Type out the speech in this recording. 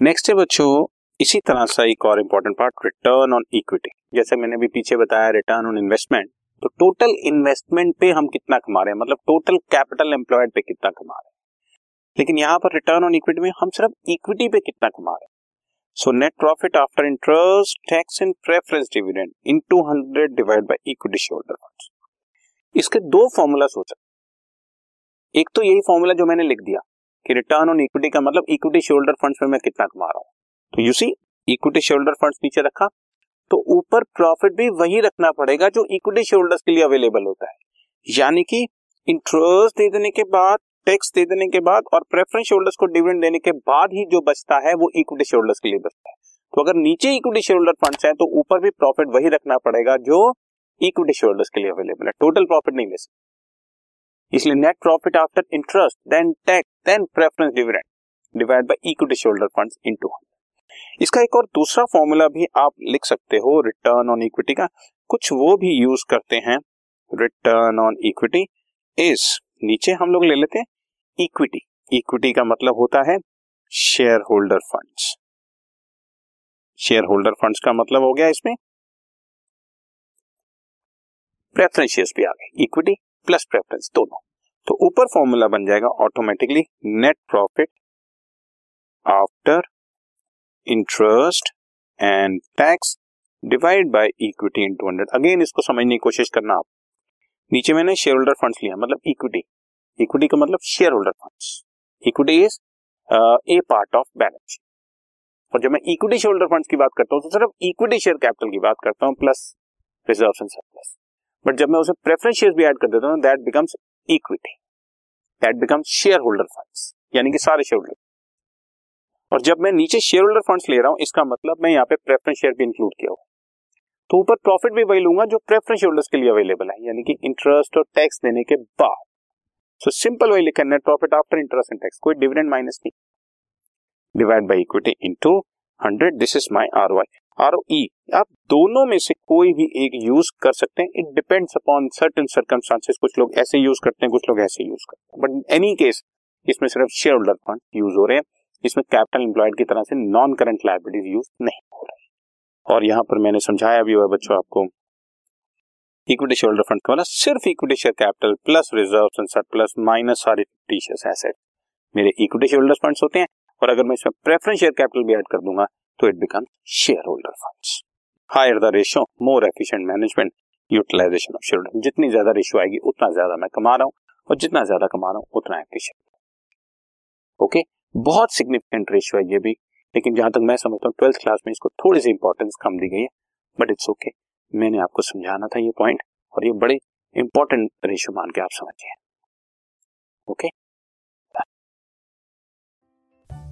Next है बच्चों, इसी तरह से एक और important part return on equity जैसे मैंने अभी पीछे बताया रिटर्न ऑन इन्वेस्टमेंट तो टोटल इन्वेस्टमेंट पे हम कितना कमा रहे हैं? मतलब टोटल कैपिटल एम्प्लॉयड पे कितना कमा रहे हैं? लेकिन यहाँ पर रिटर्न ऑन इक्विटी में हम सिर्फ़ इक्विटी पे कितना कमा रहे हैं? So net profit after interest tax and preference dividend into hundred divide by equity share इसके दो फॉर्मूला सोचा एक तो यही फॉर्मूला जो मैंने लिख दिया। कि रिटर्न ऑन इक्विटी का मतलब इक्विटी शोल्डर फंड्स में मैं कितना कमा रहा हूँ। तो you see equity share funds नीचे रखा तो ऊपर प्रॉफिट भी वही रखना पड़ेगा जो इक्विटी शोल्डर्स के लिए अवेलेबल होता है। यानी कि इंटरेस्ट दे देने के बाद टैक्स दे देने के बाद और प्रेफरेंस होल्डर्स को डिविडेंड देने के बाद ही जो बचता है वो इक्विटी शोल्डर्स के लिए बचता है। तो अगर नीचे इक्विटी शोल्डर फंड्स है तो ऊपर भी प्रॉफिट वही रखना पड़ेगा जो इक्विटी शोल्डर्स के लिए अवेलेबल है। टोटल प्रॉफिट नहीं ले सकते। इसलिए net profit after interest then tax then preference dividend divide by equity share funds into इसका एक और दूसरा फॉर्मूला भी आप लिख सकते हो रिटर्न ऑन इक्विटी का। कुछ वो भी यूज़ करते हैं। रिटर्न ऑन इक्विटी इज़ नीचे हम लोग ले लेते हैं इक्विटी इक्विटी का मतलब होता है share holder funds share holder funds का मतलब हो गया इसमें प्रेफरेंस शेयर्स भी आ गए। इक्विटी प्लस प्रेफरेंस दोनों। तो ऊपर फॉर्मूला बन जाएगा automatically net profit after interest and tax divide by equity into hundred again इसको समझने की कोशिश करना आप। नीचे मैंने शेयर होल्डर फंड लिया मतलब इक्विटी इक्विटी का मतलब shareholder fund equity is a part of balance और जब मैं इक्विटी शेयर होल्डर फंड की बात करता हूँ तो सिर्फ़ इक्विटी शेयर कैपिटल की बात करता हूँ plus reserve and surplus but जब मैं उसे प्रेफरेंस शेयर भी ऐड कर देता हूँ that becomes equity that becomes shareholder funds यानी कि सारे शेयर होल्डर और जब मैं नीचे शेयर होल्डर फंड्स ले रहा हूँ, इसका मतलब मैं यहाँ पे प्रेफरेंस शेयर भी इंक्लूड किया हुआ। तो ऊपर प्रॉफिट भी वही लूँगा जो प्रेफरेंस होल्डर्स के लिए अवेलेबल है, यानी कि इंटरेस्ट और टैक्स देने के बाद। सो सिंपल वही लिखा net profit after interest and tax कोई डिविडेंड माइनस नहीं। Divide by equity into hundred this is my R Y R O E आप दोनों में से कोई भी एक यूज़ कर सकते हैं। It depends upon certain circumstances कुछ लोग ऐसे यूज़ करते हैं, कुछ लोग ऐसे यूज़ करते हैं। बट एनी केस इसमें सिर्फ़ शेयर होल्डर फंड यूज़ हो रहे हैं। इसमें कैपिटल एम्प्लॉयड की तरह से नॉन करंट लाइबिलिटीज यूज़ नहीं हो रही और यहाँ पर मैंने समझाया भी हुआ बच्चों आपको। इक्विटी शेयर होल्डर फंड का मतलब सिर्फ़ equity share capital plus reserve surplus minus सारे टिशियस एसेट मेरे इक्विटी शेयर होल्डर फंड्स होते हैं। और अगर मैं इसमें प्रेफरेंस शेयर कैपिटल भी ऐड कर दूँगा तो it become shareholder funds higher the ratio more efficient management utilisation of share जितनी ज़्यादा रेशियो आएगी, उतना ज़्यादा मैं कमा रहा हूँ और जितना ज़्यादा कमा रहा हूँ, उतना एफिशिएंट ओके बहुत सिग्निफिकेंट रेशियो है ये भी, लेकिन जहाँ तक मैं समझता हूँ ट्वेल्थ क्लास में इसको थोड़ी सी इंपॉर्टेंस कम दी गई है बट इट्स ओके मैंने आपको समझाना था ये पॉइंट और ये बड़े इंपॉर्टेंट रेशियो मान के आप समझिए। Okay